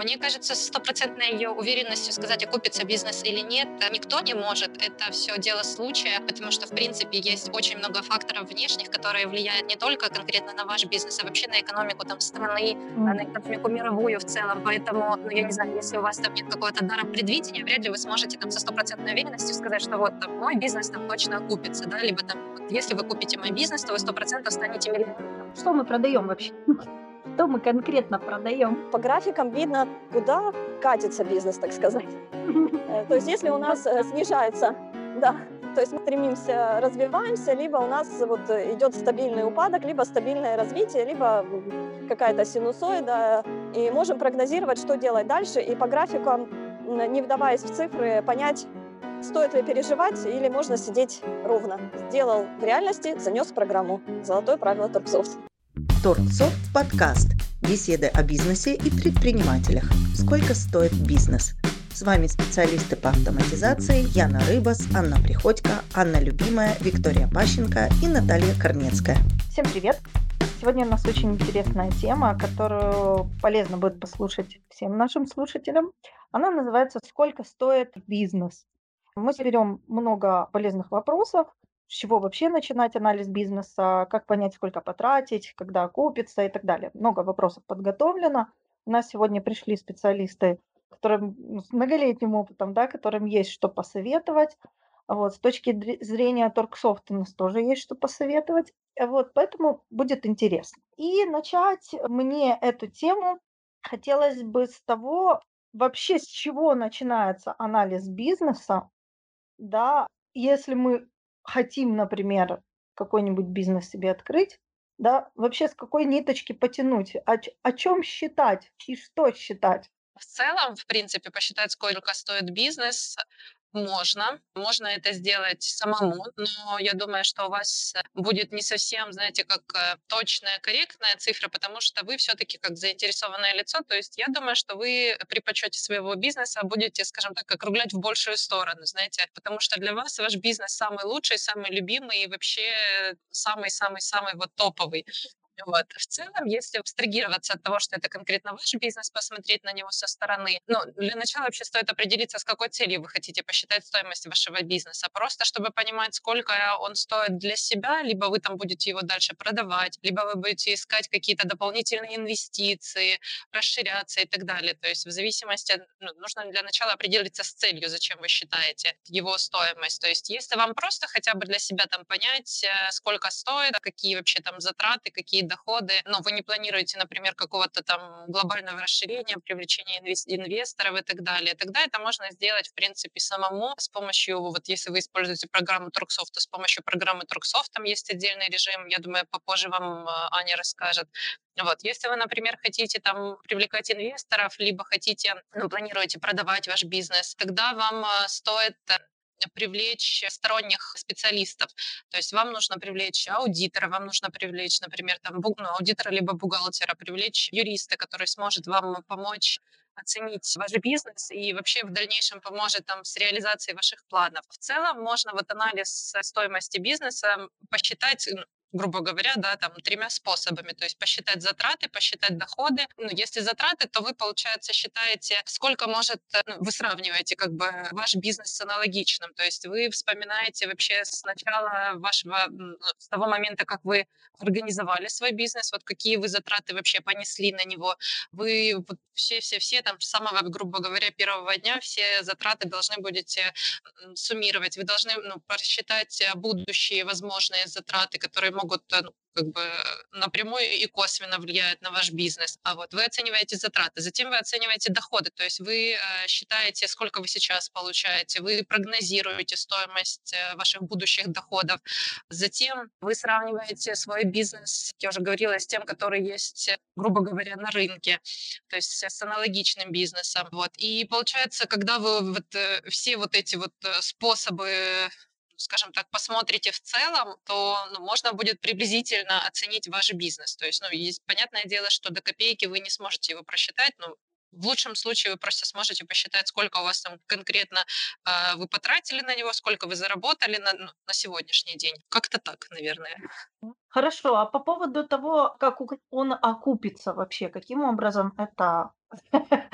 Мне кажется, стопроцентной ее уверенностью сказать, окупится бизнес или нет, никто не может. Это все дело случая, потому что, в принципе, есть очень много факторов внешних, которые влияют не только конкретно на ваш бизнес, а вообще на экономику там, страны, на экономику мировую в целом. Поэтому, ну, я не знаю, если у вас там нет какого-то дара предвидения, вряд ли вы сможете там со стопроцентной уверенностью сказать, что вот там, мой бизнес там точно окупится, да, либо там, вот, если вы купите мой бизнес, то вы сто процентов станете миллионером. Что мы продаем вообще? Что мы конкретно продаем? По графикам видно, куда катится бизнес, так сказать. Э, то есть если у нас э, снижается, да, то есть мы стремимся, развиваемся, либо у нас вот идет стабильный упадок, либо стабильное развитие, либо какая-то синусоида, и можем прогнозировать, что делать дальше, и по графикам, не вдаваясь в цифры, понять, стоит ли переживать или можно сидеть ровно. Сделал в реальности, занес программу. Золотое правило Торксофт. Торксофт подкаст. Беседы о бизнесе и предпринимателях. Сколько стоит бизнес? С вами специалисты по автоматизации Яна Рыбас, Анна Приходько, Анна Любимая, Виктория Пащенко и Наталья Корнецкая. Всем привет! Сегодня у нас очень интересная тема, которую полезно будет послушать всем нашим слушателям. Она называется «Сколько стоит бизнес?». Мы берем много полезных вопросов, с чего вообще начинать анализ бизнеса, как понять, сколько потратить, когда окупится и так далее. Много вопросов подготовлено. У нас сегодня пришли специалисты, которым ну, с многолетним опытом, да, которым есть что посоветовать. Вот, с точки зрения Торксофта у нас тоже есть что посоветовать. Вот, поэтому будет интересно. И начать мне эту тему хотелось бы с того, вообще с чего начинается анализ бизнеса, да, если мы хотим, например, какой-нибудь бизнес себе открыть, да, вообще с какой ниточки потянуть, о, о чем считать и что считать. В целом, в принципе, посчитать, сколько стоит бизнес, можно, можно это сделать самому, но я думаю, что у вас будет не совсем, знаете, как э, точная, корректная цифра, потому что вы все-таки как заинтересованное лицо, то есть я думаю, что вы при подсчете своего бизнеса будете, скажем так, округлять в большую сторону, знаете, потому что для вас ваш бизнес самый лучший, самый любимый и вообще самый-самый-самый вот топовый. Вот. В целом, если абстрагироваться от того, что это конкретно ваш бизнес, посмотреть на него со стороны, ну, для начала вообще стоит определиться, с какой целью вы хотите посчитать стоимость вашего бизнеса. Просто чтобы понимать, сколько он стоит для себя, либо вы там будете его дальше продавать, либо вы будете искать какие-то дополнительные инвестиции, расширяться и так далее. То есть в зависимости, ну, нужно для начала определиться с целью, зачем вы считаете его стоимость. То есть если вам просто хотя бы для себя там понять, э, сколько стоит, какие вообще там затраты, какие доходы, но вы не планируете, например, какого-то там глобального расширения, привлечения инвесторов и так далее, тогда это можно сделать, в принципе, самому с помощью, вот если вы используете программу Турксофт, то с помощью программы Турксофт там есть отдельный режим, я думаю, попозже вам а, Аня расскажет. Вот. Если вы, например, хотите там привлекать инвесторов, либо хотите, ну, планируете продавать ваш бизнес, тогда вам а, стоит привлечь сторонних специалистов. То есть вам нужно привлечь аудитора, вам нужно привлечь, например, там, ну, аудитора либо бухгалтера, привлечь юриста, который сможет вам помочь оценить ваш бизнес и вообще в дальнейшем поможет там с реализацией ваших планов. В целом можно вот анализ стоимости бизнеса посчитать грубо говоря, да, там тремя способами. То есть посчитать затраты, посчитать доходы. Ну, если затраты, то вы, получается, считаете, сколько может, э, ну, вы сравниваете как бы ваш бизнес с аналогичным. То есть вы вспоминаете вообще с начала вашего, с того момента, как вы организовали свой бизнес, вот какие вы затраты вообще понесли на него. Вы все-все-все там с самого, грубо говоря, первого дня все затраты должны будете суммировать. Вы должны ну, просчитать э, будущие возможные затраты, которые могут э, ну, как бы напрямую и косвенно влияют на ваш бизнес. А вот вы оцениваете затраты, затем вы оцениваете доходы, то есть вы э, считаете, сколько вы сейчас получаете, вы прогнозируете стоимость э, ваших будущих доходов, затем вы сравниваете свой бизнес, я уже говорила, с тем, который есть, грубо говоря, на рынке, то есть с аналогичным бизнесом. Вот. И получается, когда вы вот все вот эти вот способы скажем так, посмотрите в целом, то ну, можно будет приблизительно оценить ваш бизнес. То есть, ну, есть понятное дело, что до копейки вы не сможете его просчитать, но в лучшем случае вы просто сможете посчитать, сколько у вас там конкретно э, вы потратили на него, сколько вы заработали на, ну, на сегодняшний день. Как-то так, наверное. Хорошо, а по поводу того, как он окупится вообще, каким образом это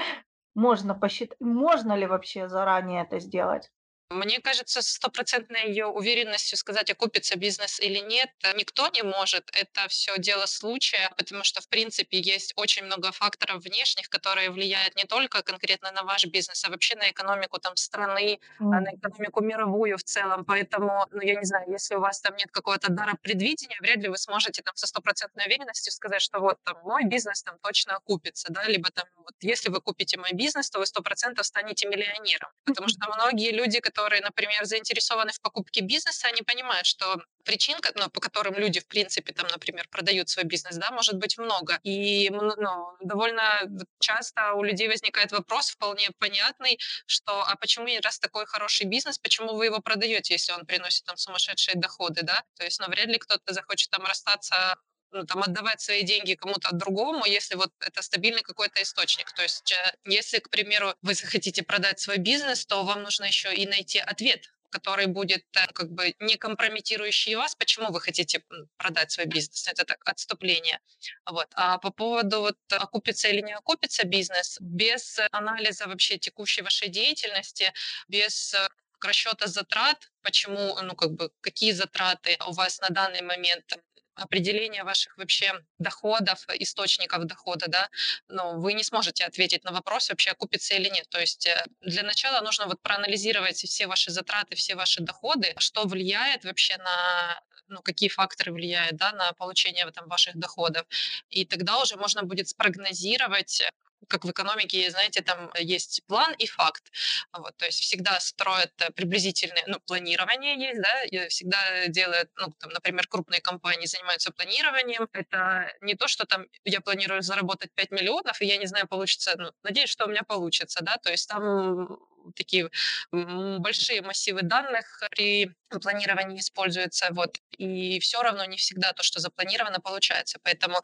можно посчитать, можно ли вообще заранее это сделать? Мне кажется, стопроцентной ее уверенностью сказать, окупится бизнес или нет, никто не может. Это все дело случая, потому что, в принципе, есть очень много факторов внешних, которые влияют не только конкретно на ваш бизнес, а вообще на экономику там страны, mm. на экономику мировую в целом. Поэтому, ну, я не знаю, если у вас там нет какого-то дара предвидения, вряд ли вы сможете там со стопроцентной уверенностью сказать, что вот там мой бизнес там точно окупится, да, либо там вот если вы купите мой бизнес, то вы сто процентов станете миллионером, потому что многие люди, которые которые, например, заинтересованы в покупке бизнеса, они понимают, что причин, ну, по которым люди, в принципе, там, например, продают свой бизнес, да, может быть много. И ну, довольно часто у людей возникает вопрос вполне понятный, что а почему раз такой хороший бизнес, почему вы его продаете, если он приносит там сумасшедшие доходы, да? То есть, ну, вряд ли кто-то захочет там расстаться ну, там, отдавать свои деньги кому-то другому, если вот это стабильный какой-то источник. То есть, э, если, к примеру, вы захотите продать свой бизнес, то вам нужно еще и найти ответ который будет э, как бы не компрометирующий вас, почему вы хотите продать свой бизнес. Это так, отступление. Вот. А по поводу вот, окупится или не окупится бизнес, без анализа вообще текущей вашей деятельности, без э, расчета затрат, почему, ну, как бы, какие затраты у вас на данный момент определение ваших вообще доходов, источников дохода, да, но вы не сможете ответить на вопрос, вообще окупится или нет. То есть э, для начала нужно вот проанализировать все ваши затраты, все ваши доходы, что влияет вообще на ну, какие факторы влияют да, на получение там, ваших доходов. И тогда уже можно будет спрогнозировать, как в экономике, знаете, там есть план и факт. Вот, то есть всегда строят э, приблизительное, ну, планирование есть, да, всегда делают, ну, там, например, крупные компании занимаются планированием. Это не то, что там я планирую заработать 5 миллионов, и я не знаю, получится, ну, надеюсь, что у меня получится, да, то есть там такие большие массивы данных при планировании используются, вот, и все равно не всегда то, что запланировано, получается. Поэтому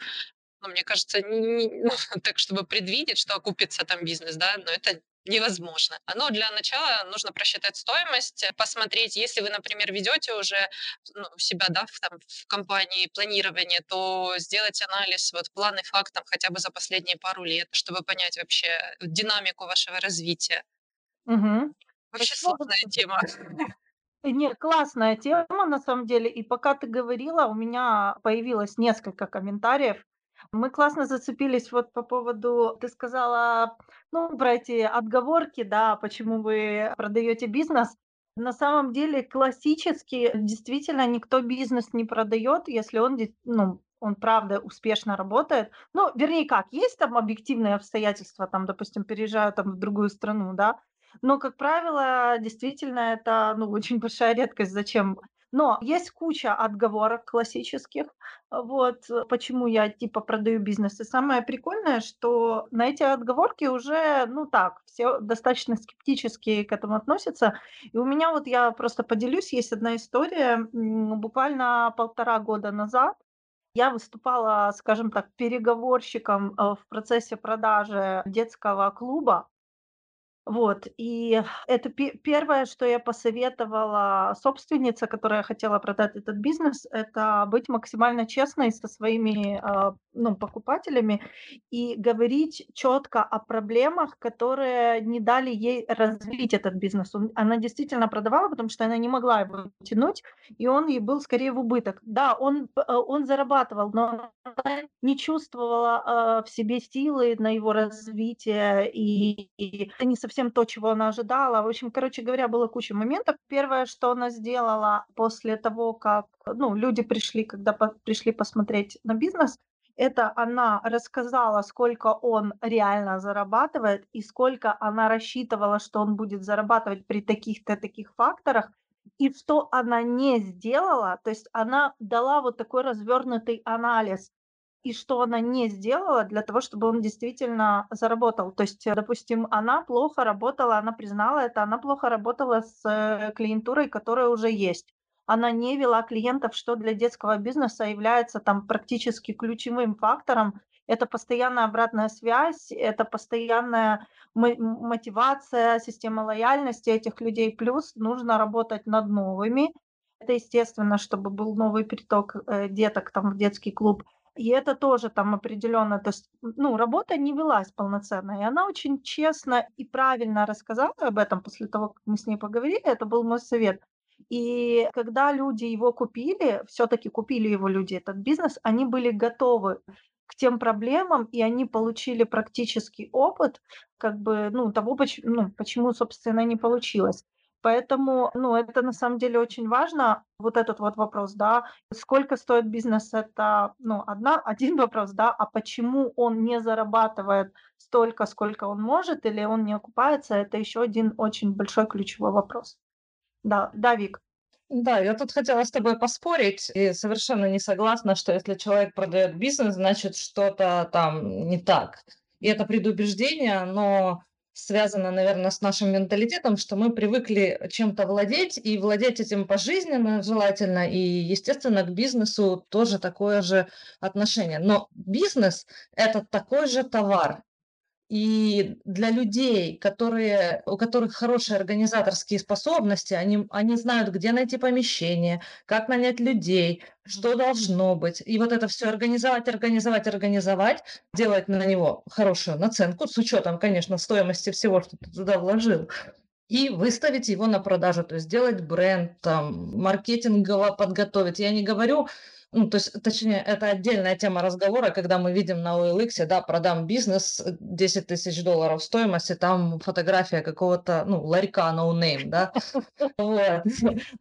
ну, мне кажется, не, ну, так, чтобы предвидеть, что окупится там бизнес, да, но это невозможно. Но для начала нужно просчитать стоимость, посмотреть, если вы, например, ведете уже ну, себя да, в, там, в компании планирование, то сделать анализ вот планы фактов хотя бы за последние пару лет, чтобы понять вообще динамику вашего развития. Угу. Вообще сложная тема. Нет, классная тема на самом деле. И пока ты говорила, у меня появилось несколько комментариев мы классно зацепились вот по поводу, ты сказала, ну, про эти отговорки, да, почему вы продаете бизнес. На самом деле классически действительно никто бизнес не продает, если он, ну, он правда успешно работает. Ну, вернее как, есть там объективные обстоятельства, там, допустим, переезжаю там в другую страну, да, но, как правило, действительно это, ну, очень большая редкость. Зачем но есть куча отговорок классических, вот, почему я типа продаю бизнес. И самое прикольное, что на эти отговорки уже, ну так, все достаточно скептически к этому относятся. И у меня вот я просто поделюсь, есть одна история, буквально полтора года назад я выступала, скажем так, переговорщиком э, в процессе продажи детского клуба. Вот, и это первое, что я посоветовала собственнице, которая хотела продать этот бизнес, это быть максимально честной со своими, а, ну, покупателями и говорить четко о проблемах, которые не дали ей развить этот бизнес. она действительно продавала, потому что она не могла его тянуть, и он ей был скорее в убыток. Да, он, э, он зарабатывал, но она не чувствовала, а, в себе силы на его развитие, и и это не совсем то, чего она ожидала. В общем, короче говоря, было куча моментов. Первое, что она сделала после того, как ну, люди пришли, когда по пришли посмотреть на бизнес, это она рассказала, сколько он реально зарабатывает и сколько она рассчитывала, что он будет зарабатывать при таких-то таких факторах, и что она не сделала, то есть она дала вот такой развернутый анализ и что она не сделала для того, чтобы он действительно заработал. То есть, э, допустим, она плохо работала, она признала это, она плохо работала с э, клиентурой, которая уже есть. Она не вела клиентов, что для детского бизнеса является там практически ключевым фактором. Это постоянная обратная связь, это постоянная мотивация, система лояльности этих людей. Плюс нужно работать над новыми. Это естественно, чтобы был новый приток э, деток там в детский клуб И это тоже там определенно, то есть, ну, работа не велась полноценно. И она очень честно и правильно рассказала об этом после того, как мы с ней поговорили. Это был мой совет. И когда люди его купили, все-таки купили его люди, этот бизнес, они были готовы к тем проблемам, и они получили практический опыт, как бы, ну, того, почему, ну, почему, собственно, не получилось. Поэтому, ну, это на самом деле очень важно, вот этот вот вопрос, да, сколько стоит бизнес, это, ну, одна, один вопрос, да, а почему он не зарабатывает столько, сколько он может, или он не окупается, это еще один очень большой ключевой вопрос. Да, да, Вик. Да, я тут хотела с тобой поспорить и совершенно не согласна, что если человек продает бизнес, значит что-то там не так. И это предубеждение, но связано, наверное, с нашим менталитетом, что мы привыкли чем-то владеть и владеть этим пожизненно желательно, и, естественно, к бизнесу тоже такое же отношение. Но бизнес – это такой же товар, и для людей, которые, у которых хорошие организаторские способности, они, они знают, где найти помещение, как нанять людей, что должно быть. И вот это все организовать, организовать, организовать, делать на него хорошую наценку, с учетом, конечно, стоимости всего, что ты туда вложил, и выставить его на продажу, то есть сделать бренд, там, маркетингово подготовить. Я не говорю ну, то есть, точнее, это отдельная тема разговора, когда мы видим на OLX, да, продам бизнес 10 тысяч долларов стоимости, там фотография какого-то, ну, ларька no name, да. То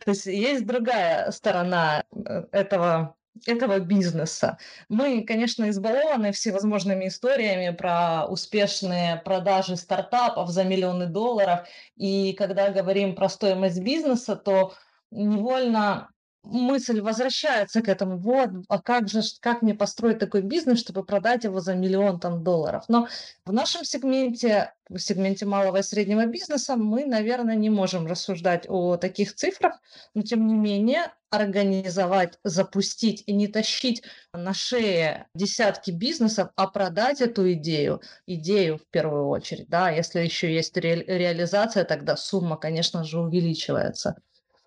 есть есть другая сторона э, этого этого бизнеса. Мы, конечно, избалованы всевозможными историями про успешные продажи стартапов за миллионы долларов. И когда говорим про стоимость бизнеса, то невольно мысль возвращается к этому, вот, а как же, как мне построить такой бизнес, чтобы продать его за миллион там долларов. Но в нашем сегменте, в сегменте малого и среднего бизнеса, мы, наверное, не можем рассуждать о таких цифрах, но тем не менее организовать, запустить и не тащить на шее десятки бизнесов, а продать эту идею, идею в первую очередь, да, если еще есть ре- реализация, тогда сумма, конечно же, увеличивается.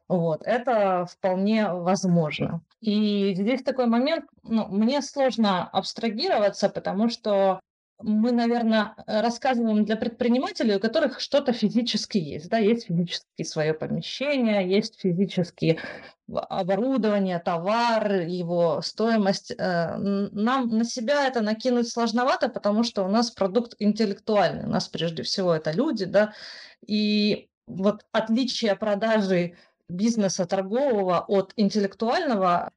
Вот, это вполне возможно. И здесь такой момент, ну, мне сложно абстрагироваться, потому что мы, наверное, рассказываем для предпринимателей, у которых что-то физически есть. Да? Есть физически свое помещение, есть физически оборудование, товар, его стоимость. Э, нам на себя это накинуть сложновато, потому что у нас продукт интеллектуальный. У нас прежде всего это люди, да, и вот отличие продажи бизнеса торгового от интеллектуального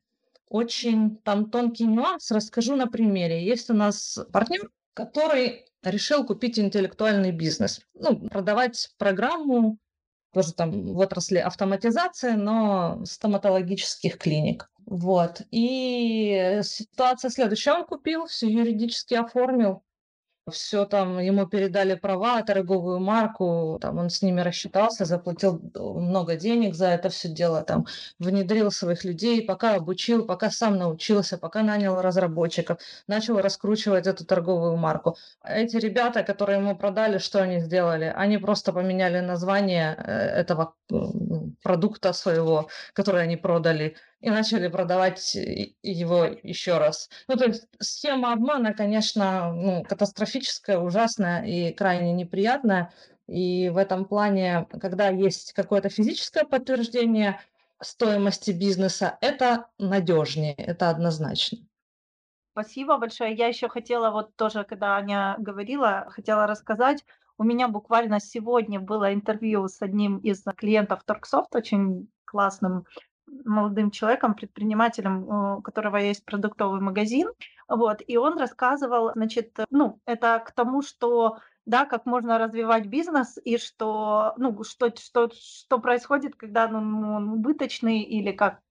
очень там тонкий нюанс. Расскажу на примере. Есть у нас партнер, который решил купить интеллектуальный бизнес. Ну, продавать программу, тоже там в отрасли автоматизации, но стоматологических клиник. Вот. И ситуация следующая. Он купил, все юридически оформил, все там, ему передали права, торговую марку, там он с ними рассчитался, заплатил много денег за это все дело, там внедрил своих людей, пока обучил, пока сам научился, пока нанял разработчиков, начал раскручивать эту торговую марку. Эти ребята, которые ему продали, что они сделали? Они просто поменяли название э, этого продукта своего, который они продали, и начали продавать его еще раз. Ну, то есть схема обмана, конечно, ну, катастрофическая, ужасная и крайне неприятная. И в этом плане, когда есть какое-то физическое подтверждение стоимости бизнеса, это надежнее, это однозначно. Спасибо большое. Я еще хотела, вот тоже, когда Аня говорила, хотела рассказать. У меня буквально сегодня было интервью с одним из клиентов Торксофт, очень классным молодым человеком, предпринимателем, у которого есть продуктовый магазин, вот, и он рассказывал, значит, ну, это к тому, что, да, как можно развивать бизнес и что, ну, что, что, что происходит, когда ну, он убыточный или как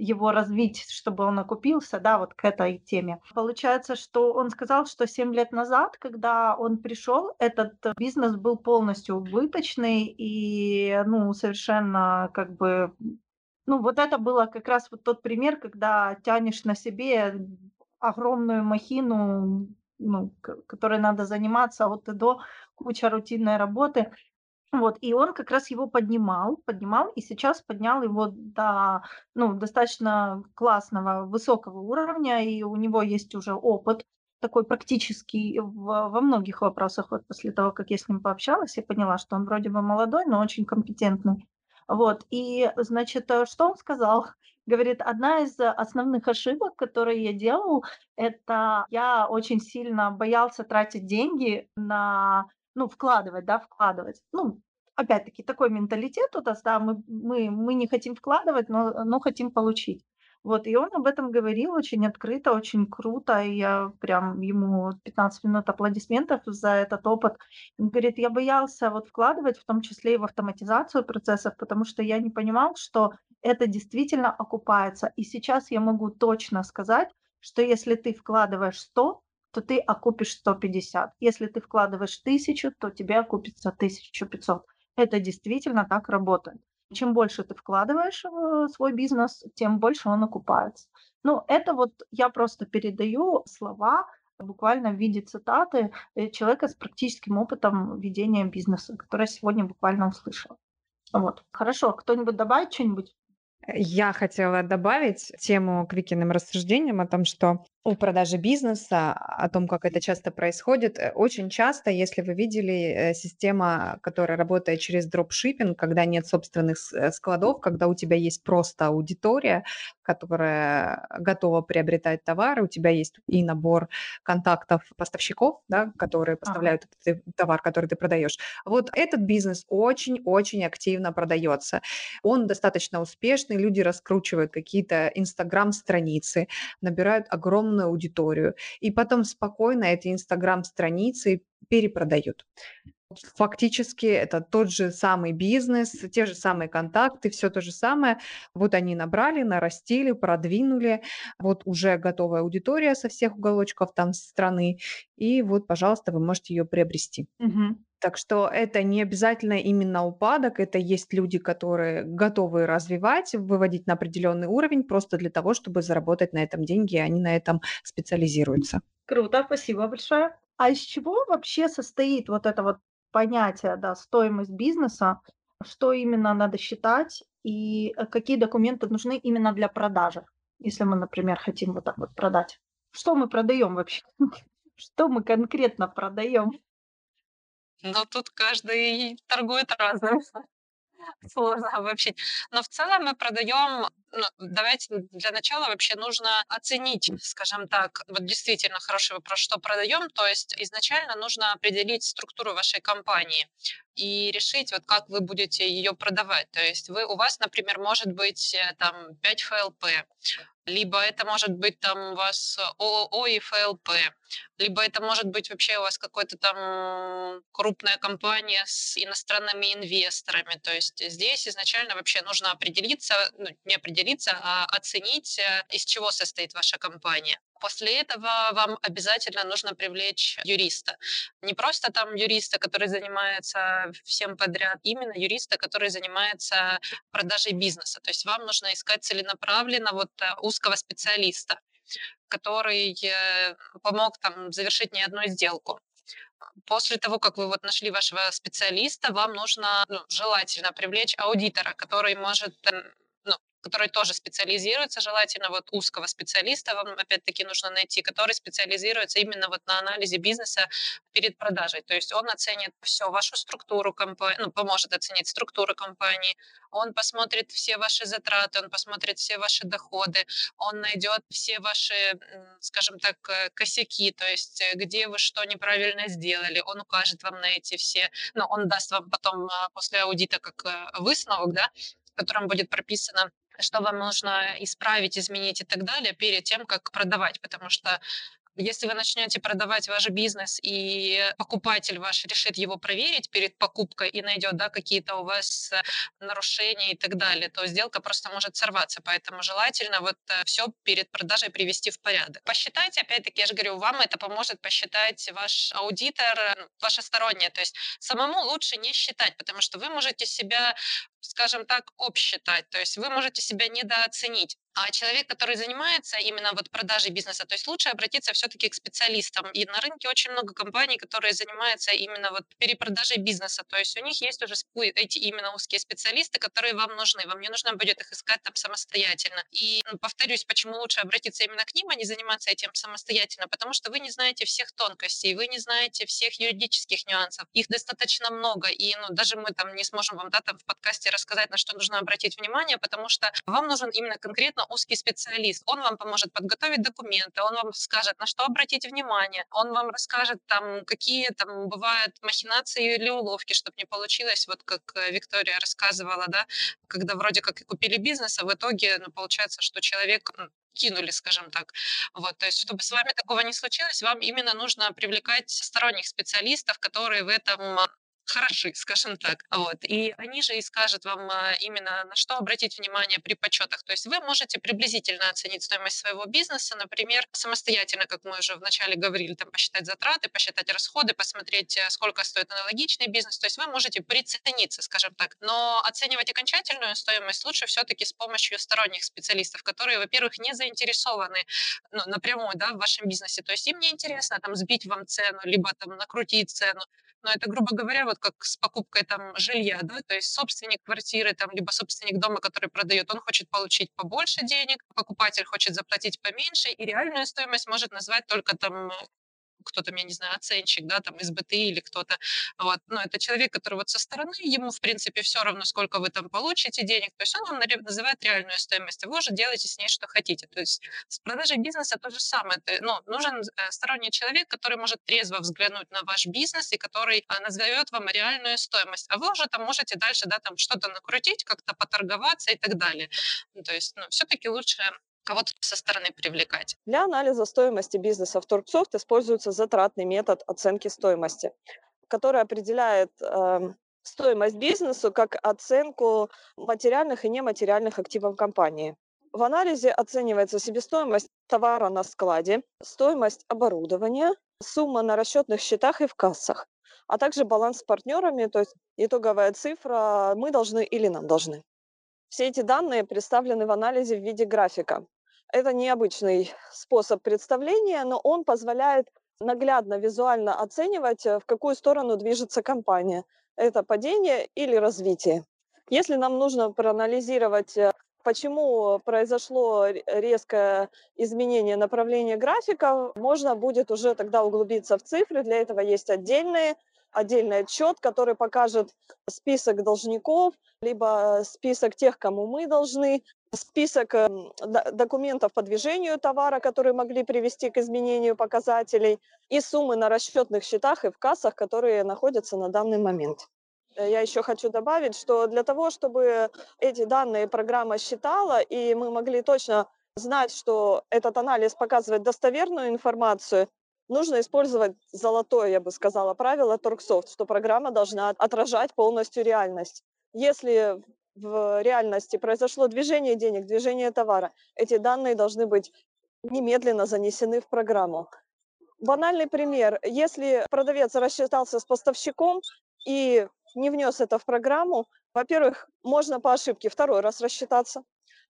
его развить, чтобы он окупился, да, вот к этой теме. Получается, что он сказал, что 7 лет назад, когда он пришел, этот бизнес был полностью убыточный и, ну, совершенно как бы ну, вот это было как раз вот тот пример, когда тянешь на себе огромную махину, ну, которой надо заниматься от и до, куча рутинной работы. Вот, и он как раз его поднимал, поднимал, и сейчас поднял его до, ну, достаточно классного, высокого уровня, и у него есть уже опыт такой практический в, во многих вопросах. Вот после того, как я с ним пообщалась, я поняла, что он вроде бы молодой, но очень компетентный. Вот, и, значит, э, что он сказал? Говорит, одна из основных ошибок, которые я делал, это я очень сильно боялся тратить деньги на ну, вкладывать, да, вкладывать. Ну, опять-таки, такой менталитет у нас, да, мы, мы, мы не хотим вкладывать, но, но хотим получить. Вот, и он об этом говорил очень открыто, очень круто, и я прям ему 15 минут аплодисментов за этот опыт. Он говорит, я боялся вот вкладывать, в том числе и в автоматизацию процессов, потому что я не понимал, что это действительно окупается. И сейчас я могу точно сказать, что если ты вкладываешь 100, то ты окупишь 150. Если ты вкладываешь 1000, то тебе окупится 1500. Это действительно так работает. Чем больше ты вкладываешь в свой бизнес, тем больше он окупается. Ну, это вот я просто передаю слова буквально в виде цитаты э, человека с практическим опытом ведения бизнеса, который я сегодня буквально услышала. Вот. Хорошо, кто-нибудь добавит что-нибудь? Я хотела добавить тему к Викиным рассуждениям о том, что у продажи бизнеса, о том, как это часто происходит. Э, очень часто, если вы видели э, система, которая работает через дропшиппинг, когда нет собственных э, складов, когда у тебя есть просто аудитория, которая готова приобретать товары, у тебя есть и набор контактов поставщиков, да, которые поставляют ага. этот товар, который ты продаешь. Вот этот бизнес очень-очень активно продается. Он достаточно успешный, люди раскручивают какие-то инстаграм-страницы, набирают огромное огромную аудиторию, и потом спокойно эти инстаграм-страницы перепродают. Фактически это тот же самый бизнес, те же самые контакты, все то же самое. Вот они набрали, нарастили, продвинули. Вот уже готовая аудитория со всех уголочков там страны. И вот, пожалуйста, вы можете ее приобрести. Угу. Так что это не обязательно именно упадок, это есть люди, которые готовы развивать, выводить на определенный уровень просто для того, чтобы заработать на этом деньги, и они на этом специализируются. Круто, спасибо большое. А из чего вообще состоит вот это вот понятие, да, стоимость бизнеса? Что именно надо считать и э, какие документы нужны именно для продажи, если мы, например, хотим вот так вот продать? Что мы продаем вообще? Что мы конкретно продаем? Но тут каждый торгует разным. Сложно обобщить. Но в целом мы продаем, ну, давайте для начала вообще нужно оценить, скажем так, вот действительно хороший вопрос, что продаем. То есть изначально нужно определить структуру вашей компании и решить, вот как вы будете ее продавать. То есть вы, у вас, например, может быть э, там 5 ФЛП, либо это может быть там у вас ООО и ФЛП, либо это может быть вообще у вас какая-то там крупная компания с иностранными инвесторами. То есть здесь изначально вообще нужно определиться, ну, не определиться, а оценить, э, из чего состоит ваша компания. После этого вам обязательно нужно привлечь юриста. Не просто там юриста, который занимается всем подряд, именно юриста, который занимается продажей бизнеса. То есть вам нужно искать целенаправленно вот э, узкого специалиста, который э, помог там завершить не одну сделку после того, как вы вот нашли вашего специалиста, вам нужно ну, желательно привлечь аудитора, который может эм, который тоже специализируется, желательно вот узкого специалиста вам опять-таки нужно найти, который специализируется именно вот на анализе бизнеса перед продажей. То есть он оценит всю вашу структуру компании, ну, поможет оценить структуру компании, он посмотрит все ваши затраты, он посмотрит все ваши доходы, он найдет все ваши, скажем так, э, косяки, то есть э, где вы что неправильно сделали, он укажет вам на эти все, ну, он даст вам потом а, после аудита как э, высновок, да, в котором будет прописано что вам нужно исправить, изменить и так далее перед тем, как продавать, потому что если вы начнете продавать ваш бизнес, и покупатель ваш решит его проверить перед покупкой и найдет да, какие-то у вас э, нарушения и так далее, то сделка просто может сорваться. Поэтому желательно вот э, все перед продажей привести в порядок. Посчитайте, опять-таки, я же говорю, вам это поможет посчитать ваш аудитор, э, ваша сторонняя. То есть самому лучше не считать, потому что вы можете себя скажем так, обсчитать. То есть вы можете себя недооценить. А человек, который занимается именно вот продажей бизнеса, то есть лучше обратиться все-таки к специалистам. И на рынке очень много компаний, которые занимаются именно вот перепродажей бизнеса. То есть у них есть уже эти именно узкие специалисты, которые вам нужны. Вам не нужно будет их искать там самостоятельно. И ну, повторюсь, почему лучше обратиться именно к ним, а не заниматься этим самостоятельно, потому что вы не знаете всех тонкостей, вы не знаете всех юридических нюансов. Их достаточно много, и ну, даже мы там не сможем вам да, там в подкасте рассказать, на что нужно обратить внимание, потому что вам нужен именно конкретно узкий специалист. Он вам поможет подготовить документы, он вам скажет, на что обратить внимание, он вам расскажет, там, какие там бывают махинации или уловки, чтобы не получилось, вот как э, Виктория рассказывала, да, когда вроде как и купили бизнес, а в итоге ну, получается, что человек кинули, скажем так. Вот, то есть, чтобы с вами такого не случилось, вам именно нужно привлекать сторонних специалистов, которые в этом хороши, скажем так. Вот. И они же и скажут вам а, именно на что обратить внимание при подсчетах. То есть вы можете приблизительно оценить стоимость своего бизнеса, например, самостоятельно, как мы уже вначале говорили, там, посчитать затраты, посчитать расходы, посмотреть, э, сколько стоит аналогичный бизнес. То есть вы можете прицениться, скажем так. Но оценивать окончательную стоимость лучше все-таки с помощью сторонних специалистов, которые, во-первых, не заинтересованы ну, напрямую да, в вашем бизнесе. То есть им не интересно там сбить вам цену, либо там накрутить цену но это, грубо говоря, вот как с покупкой там жилья, да, то есть собственник квартиры, там, либо собственник дома, который продает, он хочет получить побольше денег, покупатель хочет заплатить поменьше, и реальную стоимость может назвать только там кто-то, я не знаю, оценщик, да, там из БТ или кто-то, вот, но это человек, который вот со стороны, ему, в принципе, все равно, сколько вы там получите денег, то есть он вам называет реальную стоимость, а вы уже делаете с ней, что хотите, то есть с продажей бизнеса то же самое, это, ну, нужен э, сторонний человек, который может трезво взглянуть на ваш бизнес и который а, назовет вам реальную стоимость, а вы уже там можете дальше, да, там что-то накрутить, как-то поторговаться и так далее, то есть, ну, все-таки лучше кого-то со стороны привлекать. Для анализа стоимости бизнеса в Торгсофт используется затратный метод оценки стоимости, который определяет э, стоимость бизнесу как оценку материальных и нематериальных активов компании. В анализе оценивается себестоимость товара на складе, стоимость оборудования, сумма на расчетных счетах и в кассах, а также баланс с партнерами, то есть итоговая цифра «мы должны» или «нам должны». Все эти данные представлены в анализе в виде графика. Это необычный способ представления, но он позволяет наглядно, визуально оценивать, э, в какую сторону движется компания. Это падение или развитие. Если нам нужно проанализировать, э, почему произошло резкое изменение направления графика, можно будет уже тогда углубиться в цифры. Для этого есть отдельные отдельный отчет, который покажет список должников, либо список тех, кому мы должны, список эм, документов по движению товара, которые могли привести к изменению показателей, и суммы на расчетных счетах и в кассах, которые находятся на данный момент. Э, я еще хочу добавить, что для того, чтобы эти данные программа считала, и мы могли точно знать, что этот анализ показывает достоверную информацию, нужно использовать золотое, я бы сказала, правило Торксофт, что программа должна отражать полностью реальность. Если в реальности произошло движение денег, движение товара, эти данные должны быть немедленно занесены в программу. Банальный пример. Если продавец рассчитался с поставщиком и не внес это в программу, во-первых, можно по ошибке второй раз рассчитаться,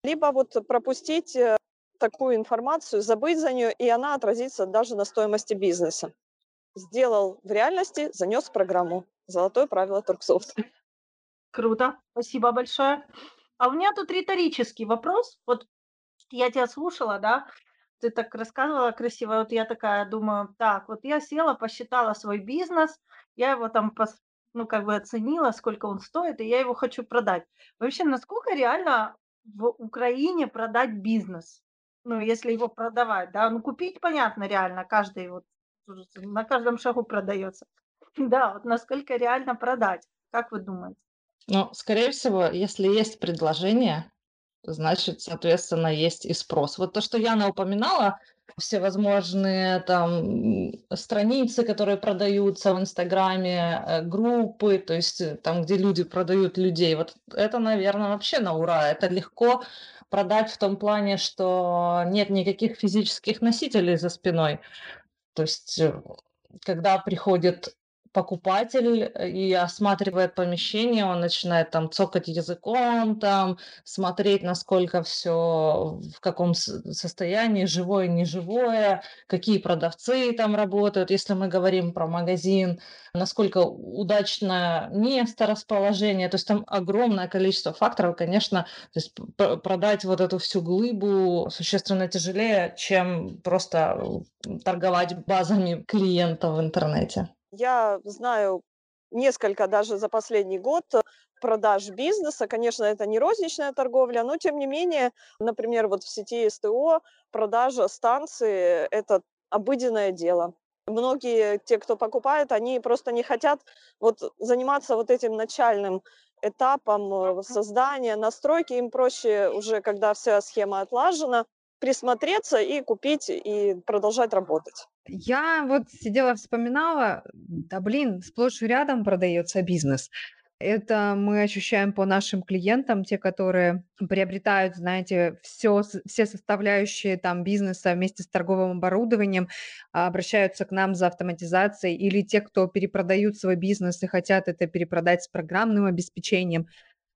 либо вот пропустить э, такую информацию, забыть за нее, и она отразится даже на стоимости бизнеса. Сделал в реальности, занес в программу. Золотое правило Торксофт. Круто, спасибо большое. А у меня тут риторический вопрос. Вот я тебя слушала, да, ты так рассказывала красиво, вот я такая думаю, так, вот я села, посчитала свой бизнес, я его там, пос, ну, как бы оценила, сколько он стоит, и я его хочу продать. Вообще, насколько реально в Украине продать бизнес? Ну, если его продавать, да, ну, купить, понятно, реально, каждый вот на каждом шагу продается. Да, вот насколько реально продать, как вы думаете? Ну, скорее всего, если есть предложение, значит, соответственно, есть и спрос. Вот то, что Яна упоминала, все возможные там страницы, которые продаются в Инстаграме, э, группы, то есть э, там, где люди продают людей, вот это, наверное, вообще на ура. Это легко продать в том плане, что нет никаких физических носителей за спиной. То есть, э, когда приходит покупатель э, и осматривает помещение, он начинает там цокать языком, там смотреть, насколько все в каком состоянии, живое, неживое, какие продавцы там работают, если мы говорим про магазин, насколько удачное место расположения, то есть там огромное количество факторов, конечно, то есть продать вот эту всю глыбу существенно тяжелее, чем просто торговать базами клиентов в интернете. Я знаю несколько даже за последний год э, продаж бизнеса. Конечно, это не розничная торговля, но тем не менее, например, вот в сети СТО продажа станции – это обыденное дело. Многие, те, кто покупает, они просто не хотят вот заниматься вот этим начальным этапом э, создания, настройки. Им проще уже, когда вся схема отлажена, присмотреться и купить, и продолжать работать. Я вот сидела, вспоминала, да блин, сплошь и рядом продается бизнес. Это мы ощущаем по нашим клиентам, те, которые приобретают, знаете, все, все составляющие там бизнеса вместе с торговым оборудованием, а, обращаются к нам за автоматизацией, или те, кто перепродают свой бизнес и хотят это перепродать с программным обеспечением.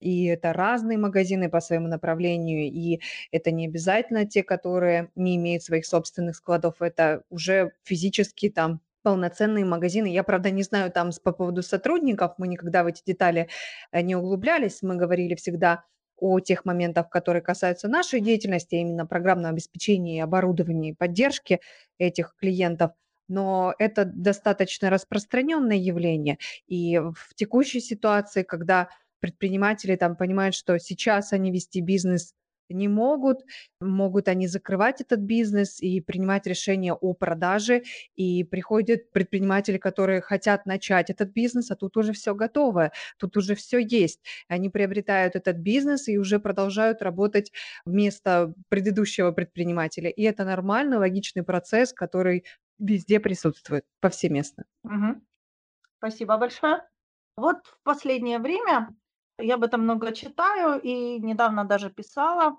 И это разные магазины по своему направлению, и это не обязательно те, которые не имеют своих собственных складов, это уже физически там полноценные магазины. Я, правда, не знаю там по поводу сотрудников, мы никогда в эти детали э, не углублялись, мы говорили всегда о тех моментах, которые касаются нашей деятельности, а именно программного обеспечения, оборудования и поддержки этих клиентов но это достаточно распространенное явление. И в текущей ситуации, когда предприниматели там понимают, что сейчас они вести бизнес не могут, могут они закрывать этот бизнес и принимать решение о продаже, и приходят предприниматели, которые хотят начать этот бизнес, а тут уже все готово, тут уже все есть. Они приобретают этот бизнес и уже продолжают работать вместо предыдущего предпринимателя. И это нормальный, логичный процесс, который везде присутствует, повсеместно. Угу. Спасибо большое. Вот в последнее время я об этом много читаю и недавно даже писала.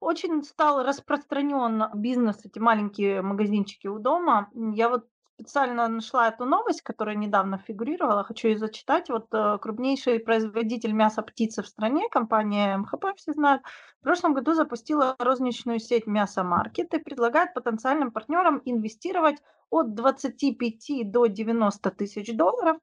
Очень стал распространен бизнес, эти маленькие магазинчики у дома. Я вот специально нашла эту новость, которая недавно фигурировала, хочу ее зачитать. Вот э, крупнейший производитель мяса птицы в стране, компания МХП, все знают, в прошлом году запустила розничную сеть мясомаркет и предлагает потенциальным партнерам инвестировать от 25 до 90 тысяч долларов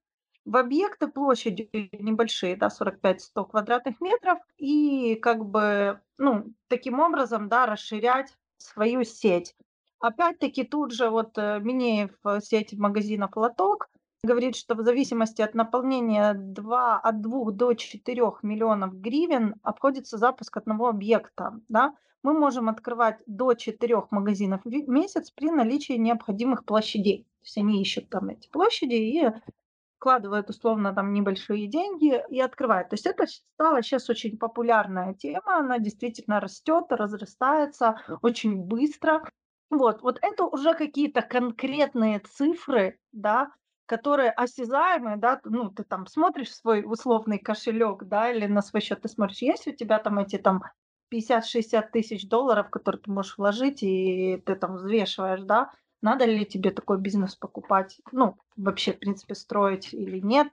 в объекты площадью небольшие, да, 45-100 квадратных метров, и как бы, ну, таким образом, да, расширять свою сеть. Опять-таки тут же вот э, Минеев, э, сеть магазинов «Лоток», говорит, что в зависимости от наполнения 2, от 2 до 4 миллионов гривен обходится запуск одного объекта. Да? Мы можем открывать до 4 магазинов в месяц при наличии необходимых площадей. То есть они ищут там эти площади и вкладывают условно там небольшие деньги и открывают. То есть это стала сейчас очень популярная тема, она действительно растет, разрастается очень быстро. Вот, вот это уже какие-то конкретные цифры, да, которые осязаемые, да, ну, ты там смотришь свой условный кошелек, да, или на свой счет ты смотришь, есть у тебя там эти там 50-60 тысяч долларов, которые ты можешь вложить, и ты там взвешиваешь, да, надо ли тебе такой бизнес покупать, ну, вообще, в принципе, строить или нет,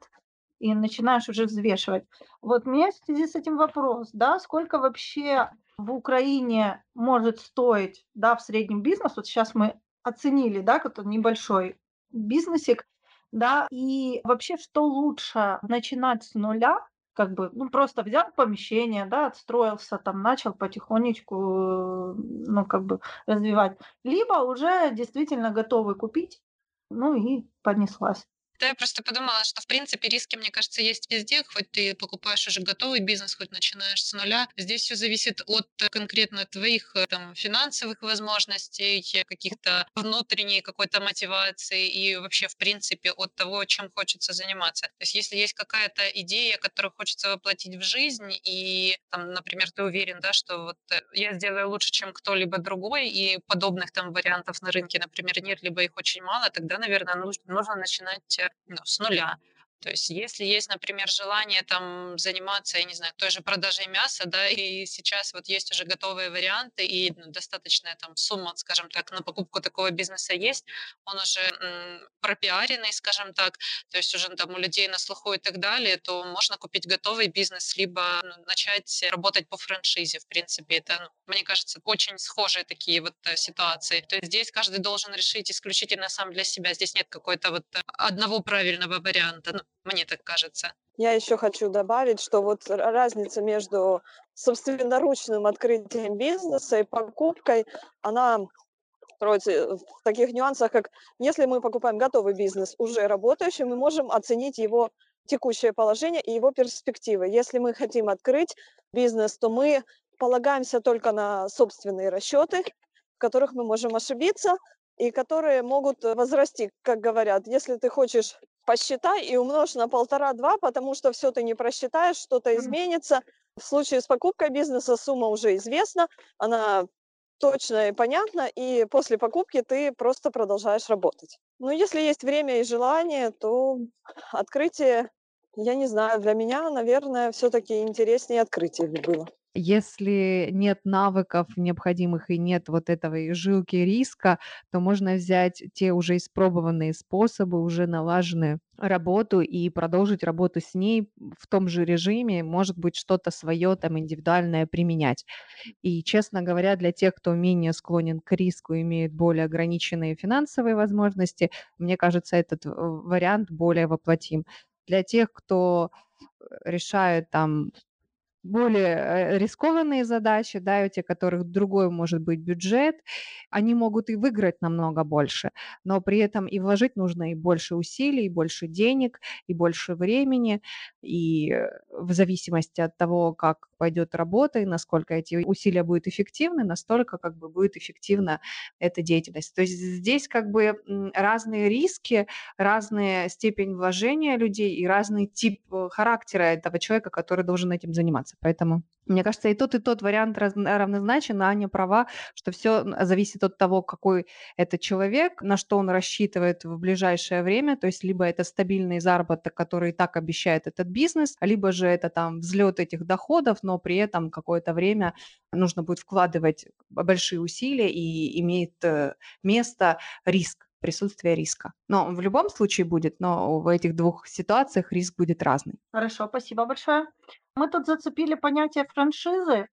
и начинаешь уже взвешивать. Вот у меня в связи с этим вопрос, да, сколько вообще в Украине может стоить, да, в среднем бизнес, вот сейчас мы оценили, да, какой-то небольшой бизнесик, да, и вообще, что лучше начинать с нуля, как бы, ну, просто взял помещение, да, отстроился, там, начал потихонечку, ну, как бы развивать. Либо уже действительно готовый купить, ну, и понеслась. Да, я просто подумала, что, в принципе, риски, мне кажется, есть везде, хоть ты покупаешь уже готовый бизнес, хоть начинаешь с нуля. Здесь все зависит от э, конкретно твоих э, там, финансовых возможностей, каких-то внутренней какой-то мотивации и вообще, в принципе, от того, чем хочется заниматься. То есть если есть какая-то идея, которую хочется воплотить в жизнь, и, там, например, ты уверен, да, что вот э, я сделаю лучше, чем кто-либо другой, и подобных там вариантов на рынке, например, нет, либо их очень мало, тогда, наверное, нужно, нужно начинать ну, с нуля. То есть если есть, например, желание там заниматься, я не знаю, той же продажей мяса, да, и сейчас вот есть уже готовые варианты и ну, достаточная там сумма, скажем так, на покупку такого бизнеса есть, он уже м, пропиаренный, скажем так, то есть уже там у людей на слуху и так далее, то можно купить готовый бизнес, либо ну, начать работать по франшизе, в принципе. Это, ну, мне кажется, очень схожие такие вот э, ситуации. То есть здесь каждый должен решить исключительно сам для себя. Здесь нет какой-то вот одного правильного варианта, ну, мне так кажется. Я еще хочу добавить, что вот разница между собственноручным открытием бизнеса и покупкой, она кроется в таких нюансах, как если мы покупаем готовый бизнес, уже работающий, мы можем оценить его текущее положение и его перспективы. Если мы хотим открыть бизнес, то мы полагаемся только на собственные расчеты, в которых мы можем ошибиться и которые могут возрасти, как говорят. Если ты хочешь, посчитай и умножь на полтора-два, потому что все ты не просчитаешь, что-то изменится. В случае с покупкой бизнеса сумма уже известна, она точно и понятно, и после покупки ты просто продолжаешь работать. Но если есть время и желание, то открытие, я не знаю, для меня, наверное, все-таки интереснее открытие было. Если нет навыков необходимых и нет вот этого жилки риска, то можно взять те уже испробованные способы, уже налаженную работу и продолжить работу с ней в том же режиме, может быть, что-то свое там индивидуальное применять. И, честно говоря, для тех, кто менее склонен к риску, имеет более ограниченные финансовые возможности, мне кажется, этот э, вариант более воплотим. Для тех, кто решает там более э, рискованные задачи, да, у тех, которых другой может быть бюджет, они могут и выиграть намного больше, но при этом и вложить нужно и больше усилий, и больше денег, и больше времени, и э, в зависимости от того, как пойдет работа и насколько эти усилия будут эффективны, настолько как бы будет эффективна эта деятельность. То есть здесь как бы разные риски, разная степень вложения людей и разный тип э, характера этого человека, который должен этим заниматься. Поэтому, мне кажется, и тот, и тот вариант равнозначен, а Аня права, что все зависит от того, какой это человек, на что он рассчитывает в ближайшее время, то есть либо это стабильный заработок, который и так обещает этот бизнес, либо же это там взлет этих доходов, но при этом какое-то время нужно будет вкладывать большие усилия и имеет э, место риск присутствие риска. Но в любом случае будет, но в этих двух ситуациях риск будет разный. Хорошо, спасибо большое. Мы тут зацепили понятие франшизы.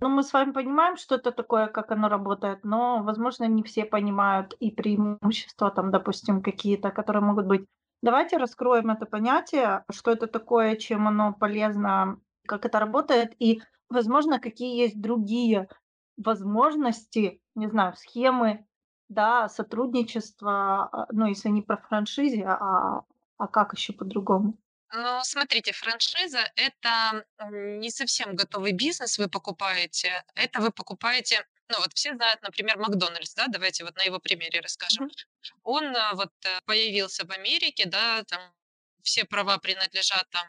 Ну, мы с вами понимаем, что это такое, как оно работает, но, возможно, не все понимают и преимущества, там, допустим, какие-то, которые могут быть. Давайте раскроем это понятие, что это такое, чем оно полезно, как это работает, и, возможно, какие есть другие возможности, не знаю, схемы да, сотрудничество, а, ну, если не про франшизе, а, а как еще по-другому? Ну, смотрите, франшиза – это не совсем готовый бизнес вы покупаете. Это вы покупаете, ну вот все знают, например, Макдональдс, да, давайте вот на его примере расскажем. Он э, вот э, появился в Америке, да, там все права принадлежат там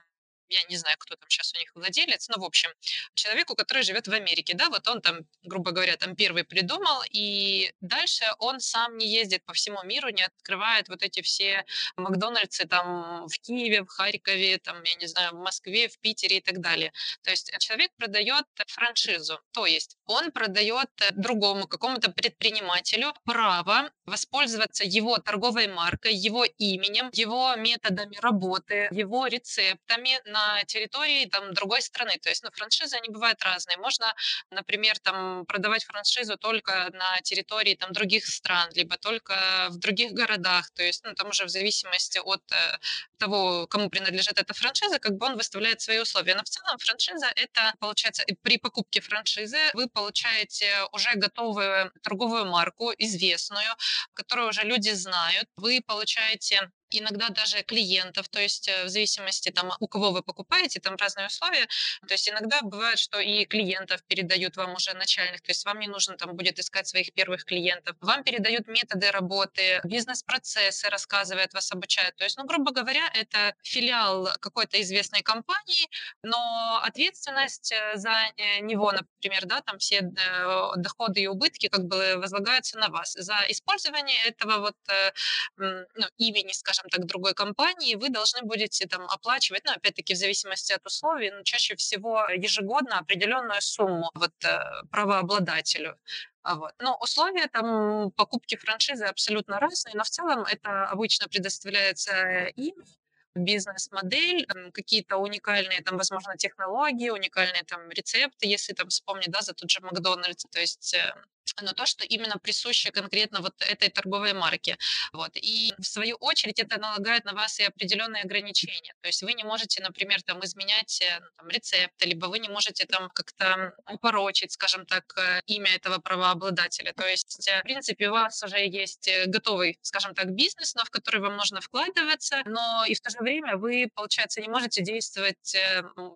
я не знаю, кто там сейчас у них владелец, но, в общем, человеку, который живет в Америке, да, вот он там, грубо говоря, там первый придумал, и дальше он сам не ездит по всему миру, не открывает вот эти все Макдональдсы там в Киеве, в Харькове, там, я не знаю, в Москве, в Питере и так далее. То есть человек продает франшизу, то есть он продает другому какому-то предпринимателю право воспользоваться его торговой маркой, его именем, его методами работы, его рецептами на на территории там, другой страны. То есть ну, франшизы, они бывают разные. Можно, например, там, продавать франшизу только на территории там, других стран, либо только в других городах. То есть ну, там уже в зависимости от э, того, кому принадлежит эта франшиза, как бы он выставляет свои условия. Но в целом франшиза – это, получается, при покупке франшизы вы получаете уже готовую торговую марку, известную, которую уже люди знают. Вы получаете иногда даже клиентов, то есть э, в зависимости там у кого вы покупаете, там разные условия, то есть иногда бывает, что и клиентов передают вам уже начальных, то есть вам не нужно там будет искать своих первых клиентов, вам передают методы работы, бизнес-процессы рассказывают, вас обучают, то есть, ну, грубо говоря, это филиал какой-то известной компании, но ответственность э, за э, него, например, да, там все доходы и убытки как бы возлагаются на вас. За использование этого вот ну, имени, скажем скажем так, другой компании, вы должны будете там оплачивать, ну, опять-таки, в зависимости от условий, ну, чаще всего ежегодно определенную сумму вот э, правообладателю. А вот. Но условия там покупки франшизы абсолютно разные, но в целом это обычно предоставляется им бизнес-модель, какие-то уникальные, там, возможно, технологии, уникальные там рецепты, если там вспомнить, да, за тот же Макдональдс, то есть э, но то, что именно присуще конкретно вот этой торговой марке. Вот. И в свою очередь это налагает на вас и определенные ограничения. То есть вы не можете, например, там, изменять э, там, рецепты, либо вы не можете там как-то упорочить, скажем так, э, имя этого правообладателя. То есть, в принципе, у вас уже есть готовый, скажем так, бизнес, но в который вам нужно вкладываться, но и в то же время вы, получается, не можете действовать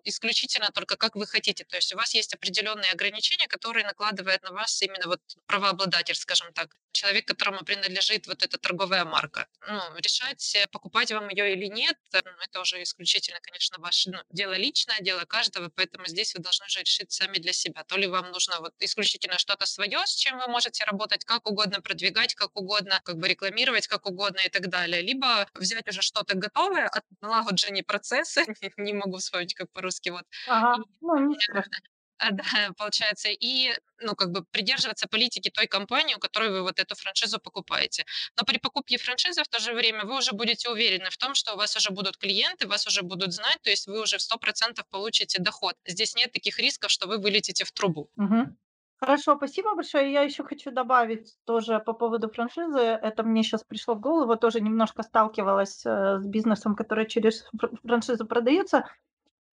исключительно только как вы хотите. То есть у вас есть определенные ограничения, которые накладывают на вас именно вот правообладатель, скажем так, человек, которому принадлежит вот эта торговая марка. Ну, решать, э, покупать вам ее или нет, э, ну, это уже исключительно, конечно, ваше ну, дело личное, дело каждого, поэтому здесь вы должны уже решить сами для себя. То ли вам нужно вот исключительно что-то свое, с чем вы можете работать как угодно, продвигать как угодно, как бы рекламировать как угодно и так далее, либо взять уже что-то готовое, от налагодженные процессы, не могу вспомнить, как по-русски, вот. Ага, ну, не страшно. А, да, получается, и ну, как бы придерживаться политики той компании, у которой вы вот эту франшизу покупаете. Но при покупке франшизы в то же время вы уже будете уверены в том, что у вас уже будут клиенты, вас уже будут знать, то есть вы уже в 100% получите доход. Здесь нет таких рисков, что вы вылетите в трубу. Угу. Хорошо, спасибо большое. Я еще хочу добавить тоже по поводу франшизы. Это мне сейчас пришло в голову. Тоже немножко сталкивалась э, с бизнесом, который через франшизу продается.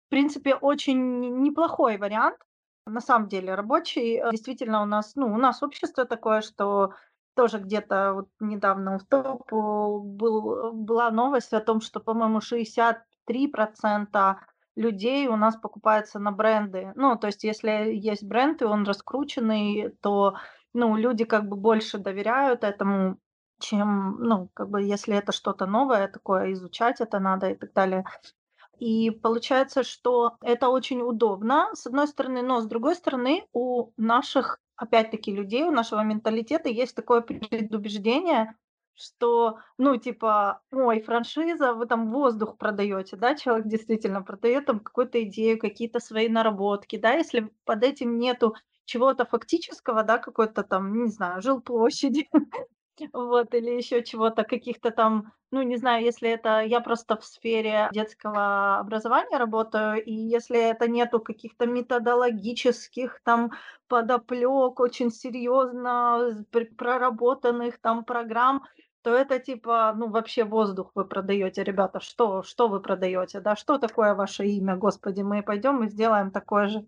В принципе, очень неплохой вариант на самом деле рабочий. Э, действительно, у нас, ну, у нас общество такое, что тоже где-то вот недавно в топ был, была новость о том, что, по-моему, 63% людей у нас покупается на бренды. Ну, то есть, если есть бренд, и он раскрученный, то, ну, люди как бы больше доверяют этому, чем, ну, как бы, если это что-то новое такое, изучать это надо и так далее. И получается, что это очень удобно, с одной стороны, но с другой стороны, у наших, опять-таки, людей, у нашего менталитета есть такое предубеждение, что, ну, типа, ой, франшиза, вы там воздух продаете, да, человек действительно продает там какую-то идею, какие-то свои наработки, да, если под этим нету чего-то фактического, да, какой-то там, не знаю, жилплощади, вот, или еще чего-то, каких-то там, ну, не знаю, если это я просто в сфере детского образования работаю, и если это нету каких-то методологических там подоплек, очень серьезно проработанных там программ, то это типа, ну, вообще воздух вы продаете, ребята, что, что вы продаете, да, что такое ваше имя, господи, мы пойдем и сделаем такое же,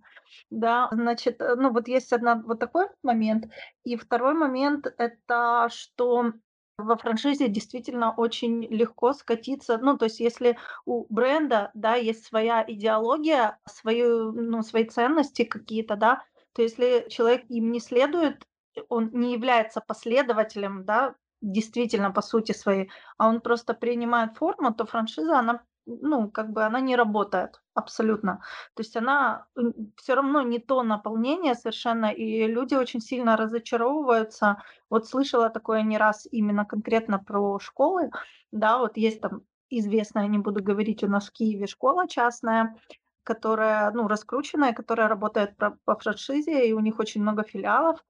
да, значит, э, ну, вот есть одна, вот такой момент, и второй момент, это что во франшизе действительно очень легко скатиться, ну, то есть если у бренда, да, есть своя идеология, свои, ну, свои ценности какие-то, да, то если человек им не следует, он не является последователем, да, действительно по сути своей, а он просто принимает форму, то франшиза, она, ну, как бы она не работает абсолютно. То есть она все равно не то наполнение совершенно, и люди очень сильно разочаровываются. Вот слышала такое не раз именно конкретно про школы, да, вот есть там известная, не буду говорить, у нас в Киеве школа частная, которая, ну, раскрученная, которая работает по, франшизе, и у них очень много филиалов.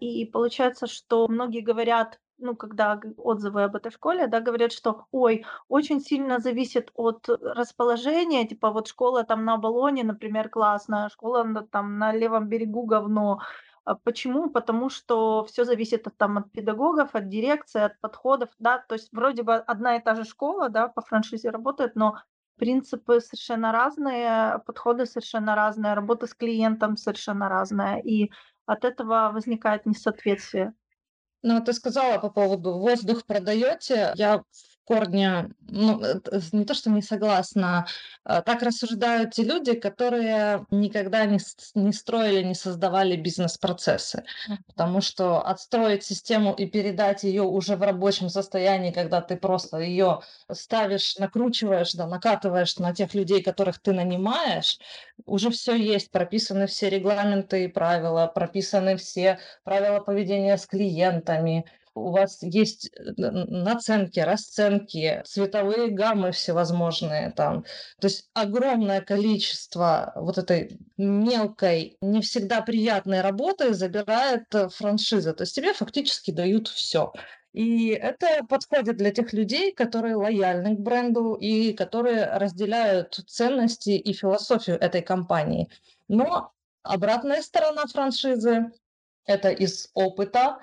И получается, что многие говорят, ну, когда отзывы об этой школе, да, говорят, что, ой, очень сильно зависит от расположения, типа вот школа там на Болоне, например, классная, школа там на левом берегу говно. А почему? Потому что все зависит от, там, от педагогов, от дирекции, от подходов, да, то есть вроде бы одна и та же школа, да, по франшизе работает, но принципы совершенно разные, подходы совершенно разные, работа с клиентом совершенно разная, и от этого возникает несоответствие. Ну, ты сказала по поводу воздух продаете. Я в корне, ну, не то, что не согласна, а, так рассуждают те люди, которые никогда не, не строили, не создавали бизнес-процессы. Потому что отстроить систему и передать ее уже в рабочем состоянии, когда ты просто ее ставишь, накручиваешь, да, накатываешь на тех людей, которых ты нанимаешь, уже все есть, прописаны все регламенты и правила, прописаны все правила поведения с клиентами, у вас есть э, наценки, расценки, цветовые гаммы всевозможные там. То есть огромное количество вот этой мелкой, не всегда приятной работы забирает э, франшиза. То есть тебе фактически дают все. И это подходит для тех людей, которые лояльны к бренду и которые разделяют ценности и философию этой компании. Но обратная сторона франшизы – это из опыта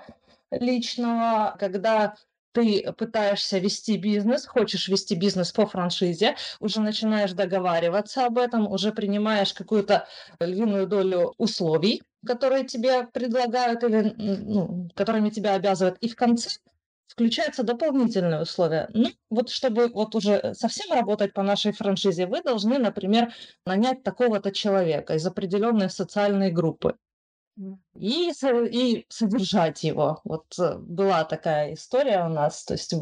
личного, когда ты пытаешься вести бизнес, хочешь вести бизнес по франшизе, уже начинаешь договариваться об этом, уже принимаешь какую-то львиную долю условий, которые тебе предлагают или ну, которыми тебя обязывают. И в конце включаются дополнительные условия. Ну, вот чтобы вот уже совсем работать по нашей франшизе, вы должны, например, нанять такого-то человека из определенной социальной группы и, и содержать его. Вот э, была такая история у нас, то есть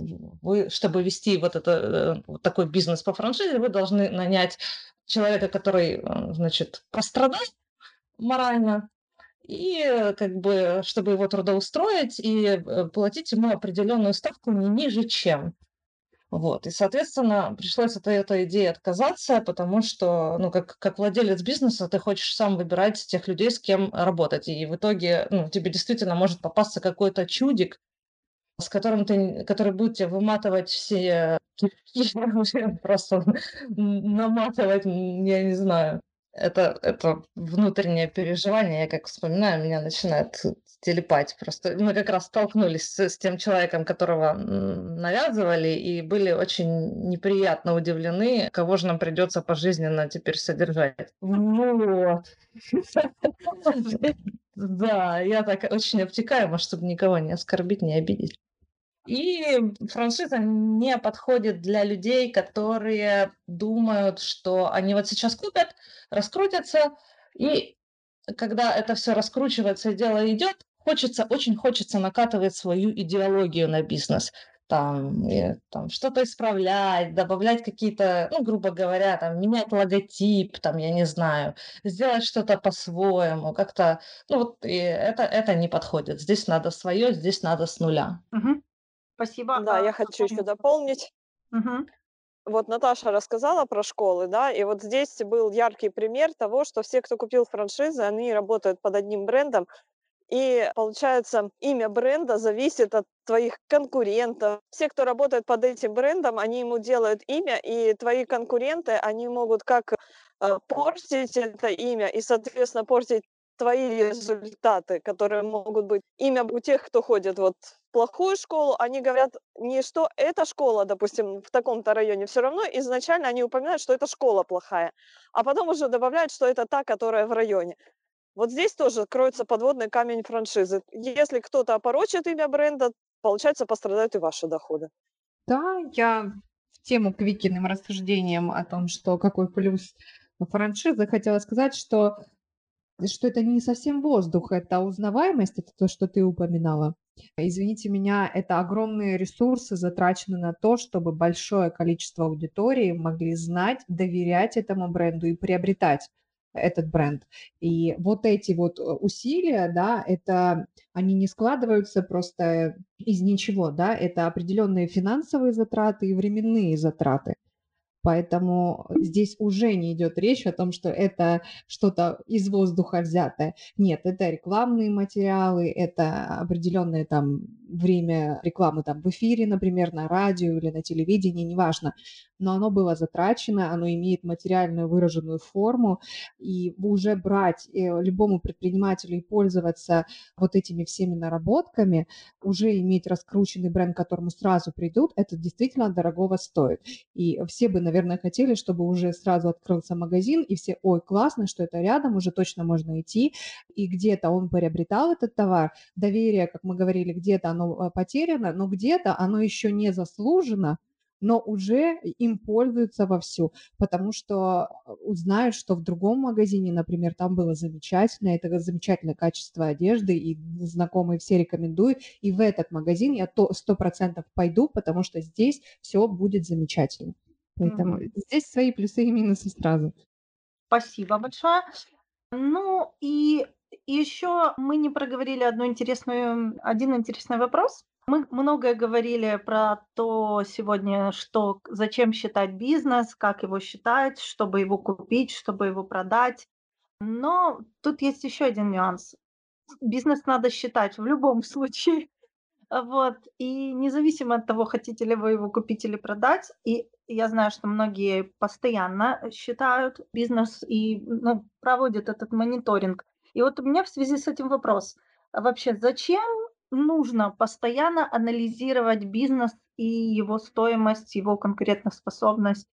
вы, чтобы вести вот, это, э, вот такой бизнес по франшизе, вы должны нанять человека, который, э, значит, пострадал морально, и как бы, чтобы его трудоустроить и платить ему определенную ставку не ниже, чем. Вот. И, соответственно, пришлось от этой идеи отказаться, потому что, ну, как, как владелец бизнеса, ты хочешь сам выбирать тех людей, с кем работать. И в итоге ну, тебе действительно может попасться какой-то чудик, с которым ты, который будет тебе выматывать все просто наматывать, я не знаю. Это, это внутреннее переживание, я как вспоминаю, меня начинает телепать. Просто мы как раз столкнулись с, с тем человеком, которого навязывали, и были очень неприятно удивлены, кого же нам придется пожизненно теперь содержать. Вот. Да, я так очень обтекаема, чтобы никого не оскорбить, не обидеть. И франшиза не подходит для людей, которые думают, что они вот сейчас купят, раскрутятся, и когда это все раскручивается и дело идет, хочется, очень хочется накатывать свою идеологию на бизнес. Там, и, там что-то исправлять, добавлять какие-то, ну, грубо говоря, там, менять логотип, там, я не знаю, сделать что-то по-своему, как-то, ну, вот, и это, это не подходит. Здесь надо свое, здесь надо с нуля. Угу. Спасибо. Да, я хочу еще дополнить. Угу. Вот Наташа рассказала про школы, да, и вот здесь был яркий пример того, что все, кто купил франшизы, они работают под одним брендом, и получается, имя бренда зависит от твоих конкурентов. Все, кто работает под этим брендом, они ему делают имя, и твои конкуренты, они могут как э, портить это имя и, соответственно, портить твои результаты, которые могут быть. Имя у тех, кто ходит вот в плохую школу, они говорят не что эта школа, допустим, в таком-то районе, все равно изначально они упоминают, что эта школа плохая, а потом уже добавляют, что это та, которая в районе. Вот здесь тоже кроется подводный камень франшизы. Если кто-то опорочит имя бренда, получается, пострадают и ваши доходы. Да, я в тему к Викиным рассуждениям о том, что какой плюс франшизы, хотела сказать, что, что это не совсем воздух, это узнаваемость, это то, что ты упоминала. Извините меня, это огромные ресурсы затрачены на то, чтобы большое количество аудитории могли знать, доверять этому бренду и приобретать этот бренд. И вот эти вот э, усилия, да, это они не складываются просто из ничего, да, это определенные финансовые затраты и временные затраты. Поэтому здесь уже не идет речь о том, что это что-то из воздуха взятое. Нет, это рекламные материалы, это определенное там время рекламы там в эфире, например, на радио или на телевидении, неважно. Но оно было затрачено, оно имеет материальную выраженную форму, и уже брать э, любому предпринимателю и пользоваться вот этими всеми наработками, уже иметь раскрученный бренд, к которому сразу придут, это действительно дорогого стоит. И все бы, наверное, хотели, чтобы уже сразу открылся магазин, и все, ой, классно, что это рядом, уже точно можно идти, и где-то он приобретал этот товар, доверие, как мы говорили, где-то оно э, потеряно, но где-то оно еще не заслужено, но уже им пользуются вовсю, потому что э, узнают, что в другом магазине, например, там было замечательно, это замечательное качество одежды, и знакомые все рекомендуют, и в этот магазин я то сто процентов пойду, потому что здесь все будет замечательно. Поэтому mm-hmm. здесь свои плюсы и минусы сразу. Спасибо большое. Ну и еще мы не проговорили одну интересную, один интересный вопрос. Мы многое говорили про то сегодня, что зачем считать бизнес, как его считать, чтобы его купить, чтобы его продать. Но тут есть еще один нюанс. Бизнес надо считать в любом случае. Вот. И независимо от того, хотите ли вы его купить или продать, и я знаю, что многие постоянно считают бизнес и ну, проводят этот мониторинг. И вот у меня в связи с этим вопрос. А вообще, зачем нужно постоянно анализировать бизнес и его стоимость, его конкурентоспособность?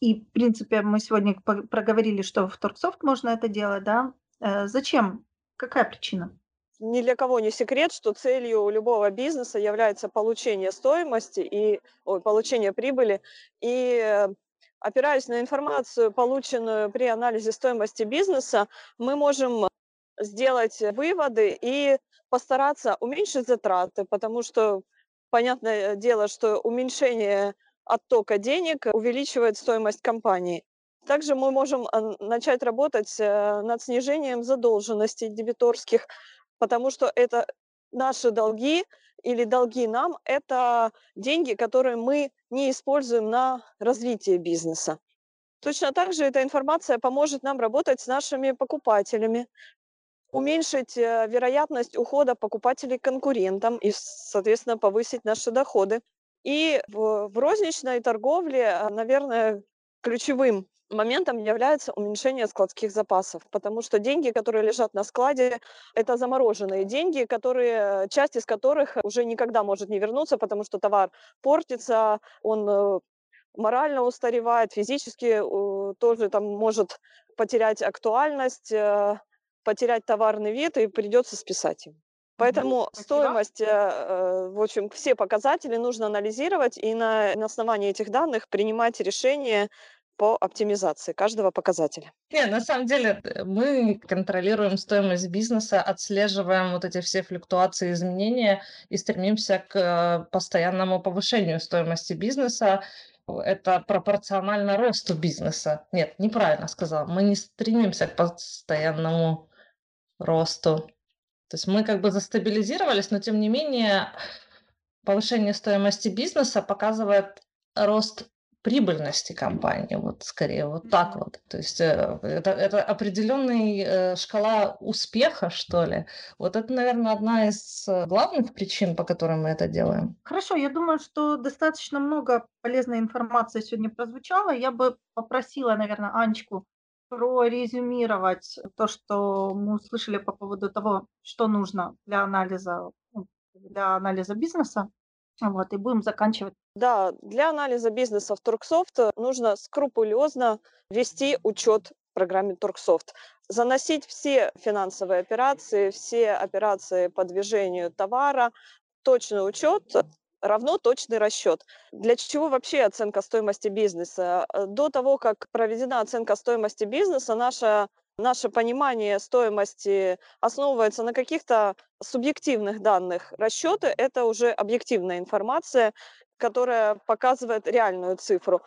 И, в принципе, мы сегодня проговорили, что в Торксофт можно это делать, да? Э, зачем? Какая причина? ни для кого не секрет, что целью любого бизнеса является получение стоимости и ой, получение прибыли. И э, опираясь на информацию, полученную при анализе стоимости бизнеса, мы можем сделать выводы и постараться уменьшить затраты, потому что понятное дело, что уменьшение оттока денег увеличивает стоимость компании. Также мы можем э, начать работать э, над снижением задолженностей дебиторских, потому что это наши долги или долги нам – это деньги, которые мы не используем на развитие бизнеса. Точно так же эта информация поможет нам работать с нашими покупателями, уменьшить э, вероятность ухода покупателей конкурентам и, соответственно, повысить наши доходы. И в, в розничной торговле, а, наверное, ключевым моментом является уменьшение складских запасов, потому что деньги, которые лежат на складе, это замороженные деньги, которые, часть из которых уже никогда может не вернуться, потому что товар портится, он э, морально устаревает, физически тоже там может потерять актуальность, э, потерять товарный вид и придется списать им. Поэтому Спасибо. стоимость, э, в общем, все показатели нужно анализировать и на, на основании этих данных принимать решения по оптимизации каждого показателя. Не, на самом деле э, мы контролируем стоимость бизнеса, отслеживаем вот эти все флюктуации, изменения и стремимся к э, постоянному повышению стоимости бизнеса. Это пропорционально росту бизнеса. Нет, неправильно сказала. Мы не стремимся к постоянному росту. То есть мы как бы застабилизировались, но тем не менее повышение стоимости бизнеса показывает рост прибыльности компании, вот скорее вот так вот. То есть э, это, это определенная э, шкала успеха, что ли. Вот это, наверное, одна из э, главных причин, по которым мы это делаем. Хорошо, я думаю, что достаточно много полезной информации сегодня прозвучало. Я бы попросила, наверное, Анечку прорезюмировать то, что мы услышали по поводу того, что нужно для анализа, ну, для анализа бизнеса. Вот, и будем заканчивать. Да, для анализа бизнеса в Торксофт нужно скрупулезно вести учет в программе Торксофт, заносить все финансовые операции, все операции по движению товара, точный учет равно точный расчет. Для чего вообще оценка стоимости бизнеса? До того, как проведена оценка стоимости бизнеса, наша наше понимание стоимости основывается на каких-то субъективных данных. Расчеты – это уже объективная информация, которая показывает реальную цифру.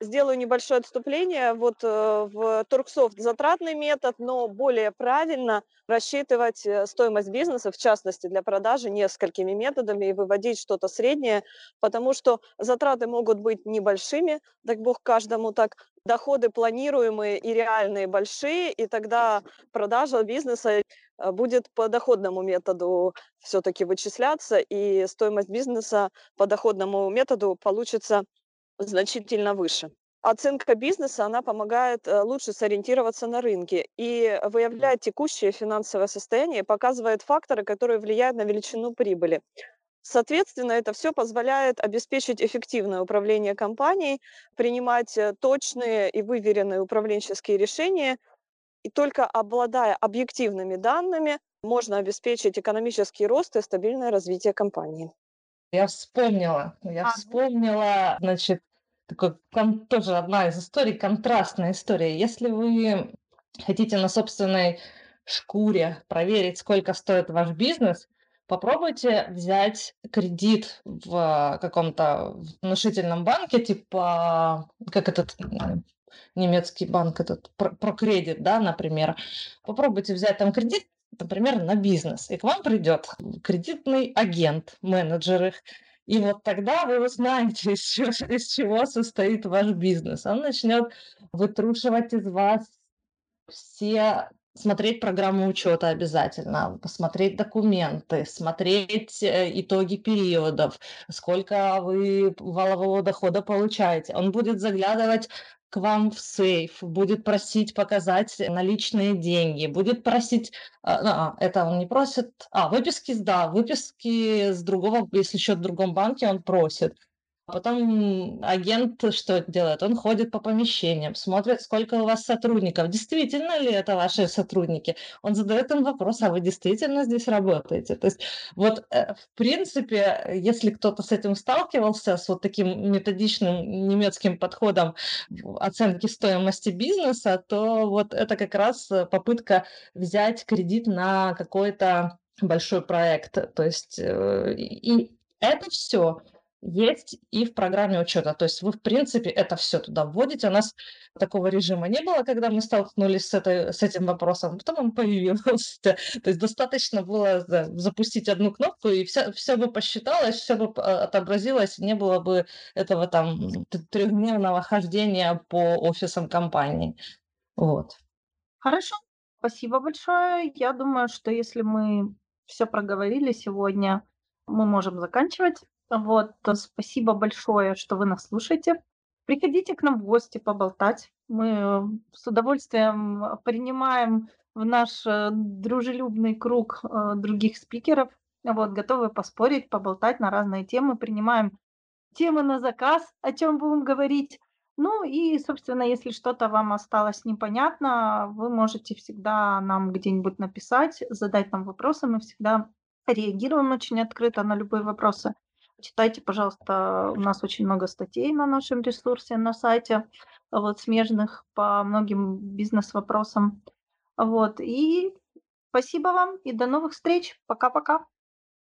Сделаю небольшое отступление. Вот э, в Торксофт затратный метод, но более правильно рассчитывать э, стоимость бизнеса, в частности для продажи, несколькими методами и выводить что-то среднее, потому что затраты могут быть небольшими, дай бог каждому так, доходы планируемые и реальные большие, и тогда продажа бизнеса э, будет по доходному методу все-таки вычисляться, и стоимость бизнеса по доходному методу получится значительно выше. Оценка бизнеса, она помогает э, лучше сориентироваться на рынке и выявляет текущее финансовое состояние, показывает факторы, которые влияют на величину прибыли. Соответственно, это все позволяет обеспечить эффективное управление компанией, принимать э, точные и выверенные управленческие решения. И только обладая объективными данными, можно обеспечить экономический рост и стабильное развитие компании. Я вспомнила, я а. вспомнила, значит, такой, тоже одна из историй, контрастная история. Если вы хотите на собственной шкуре проверить, сколько стоит ваш бизнес, попробуйте взять кредит в каком-то внушительном банке, типа, как этот немецкий банк, этот про, кредит, да, например. Попробуйте взять там кредит, например, на бизнес, и к вам придет кредитный агент, менеджер их, и вот тогда вы узнаете, из чего, из чего состоит ваш бизнес. Он начнет вытрушивать из вас все смотреть программу учета обязательно, посмотреть документы, смотреть э, итоги периодов, сколько вы валового дохода получаете. Он будет заглядывать к вам в сейф, будет просить показать наличные деньги, будет просить, а, а, это он не просит, а, выписки, да, выписки с другого, если счет в другом банке он просит. Потом агент что делает? Он ходит по помещениям, смотрит, сколько у вас сотрудников. Действительно ли это ваши сотрудники? Он задает им вопрос, а вы действительно здесь работаете? То есть вот э, в принципе, если кто-то с этим сталкивался, с вот таким методичным немецким подходом оценки стоимости бизнеса, то вот это как раз попытка взять кредит на какой-то большой проект. То есть э, и это все есть и в программе учета. То есть вы, в принципе, это все туда вводите. У нас такого режима не было, когда мы столкнулись с, этой, с этим вопросом. Потом он появился. То есть достаточно было запустить одну кнопку, и все, все бы посчиталось, все бы а, отобразилось, не было бы этого там трехдневного хождения по офисам компании. Вот. Хорошо, спасибо большое. Я думаю, что если мы все проговорили сегодня, мы можем заканчивать. Вот, то спасибо большое, что вы нас слушаете. Приходите к нам в гости поболтать. Мы с удовольствием принимаем в наш э, дружелюбный круг э, других спикеров. Вот, готовы поспорить, поболтать на разные темы. Принимаем темы на заказ, о чем будем говорить. Ну и, собственно, если что-то вам осталось непонятно, вы можете всегда нам где-нибудь написать, задать нам вопросы. Мы всегда реагируем очень открыто на любые вопросы. Читайте, пожалуйста, у нас очень много статей на нашем ресурсе, на сайте, вот, смежных по многим бизнес-вопросам. Вот, и спасибо вам, и до новых встреч. Пока-пока.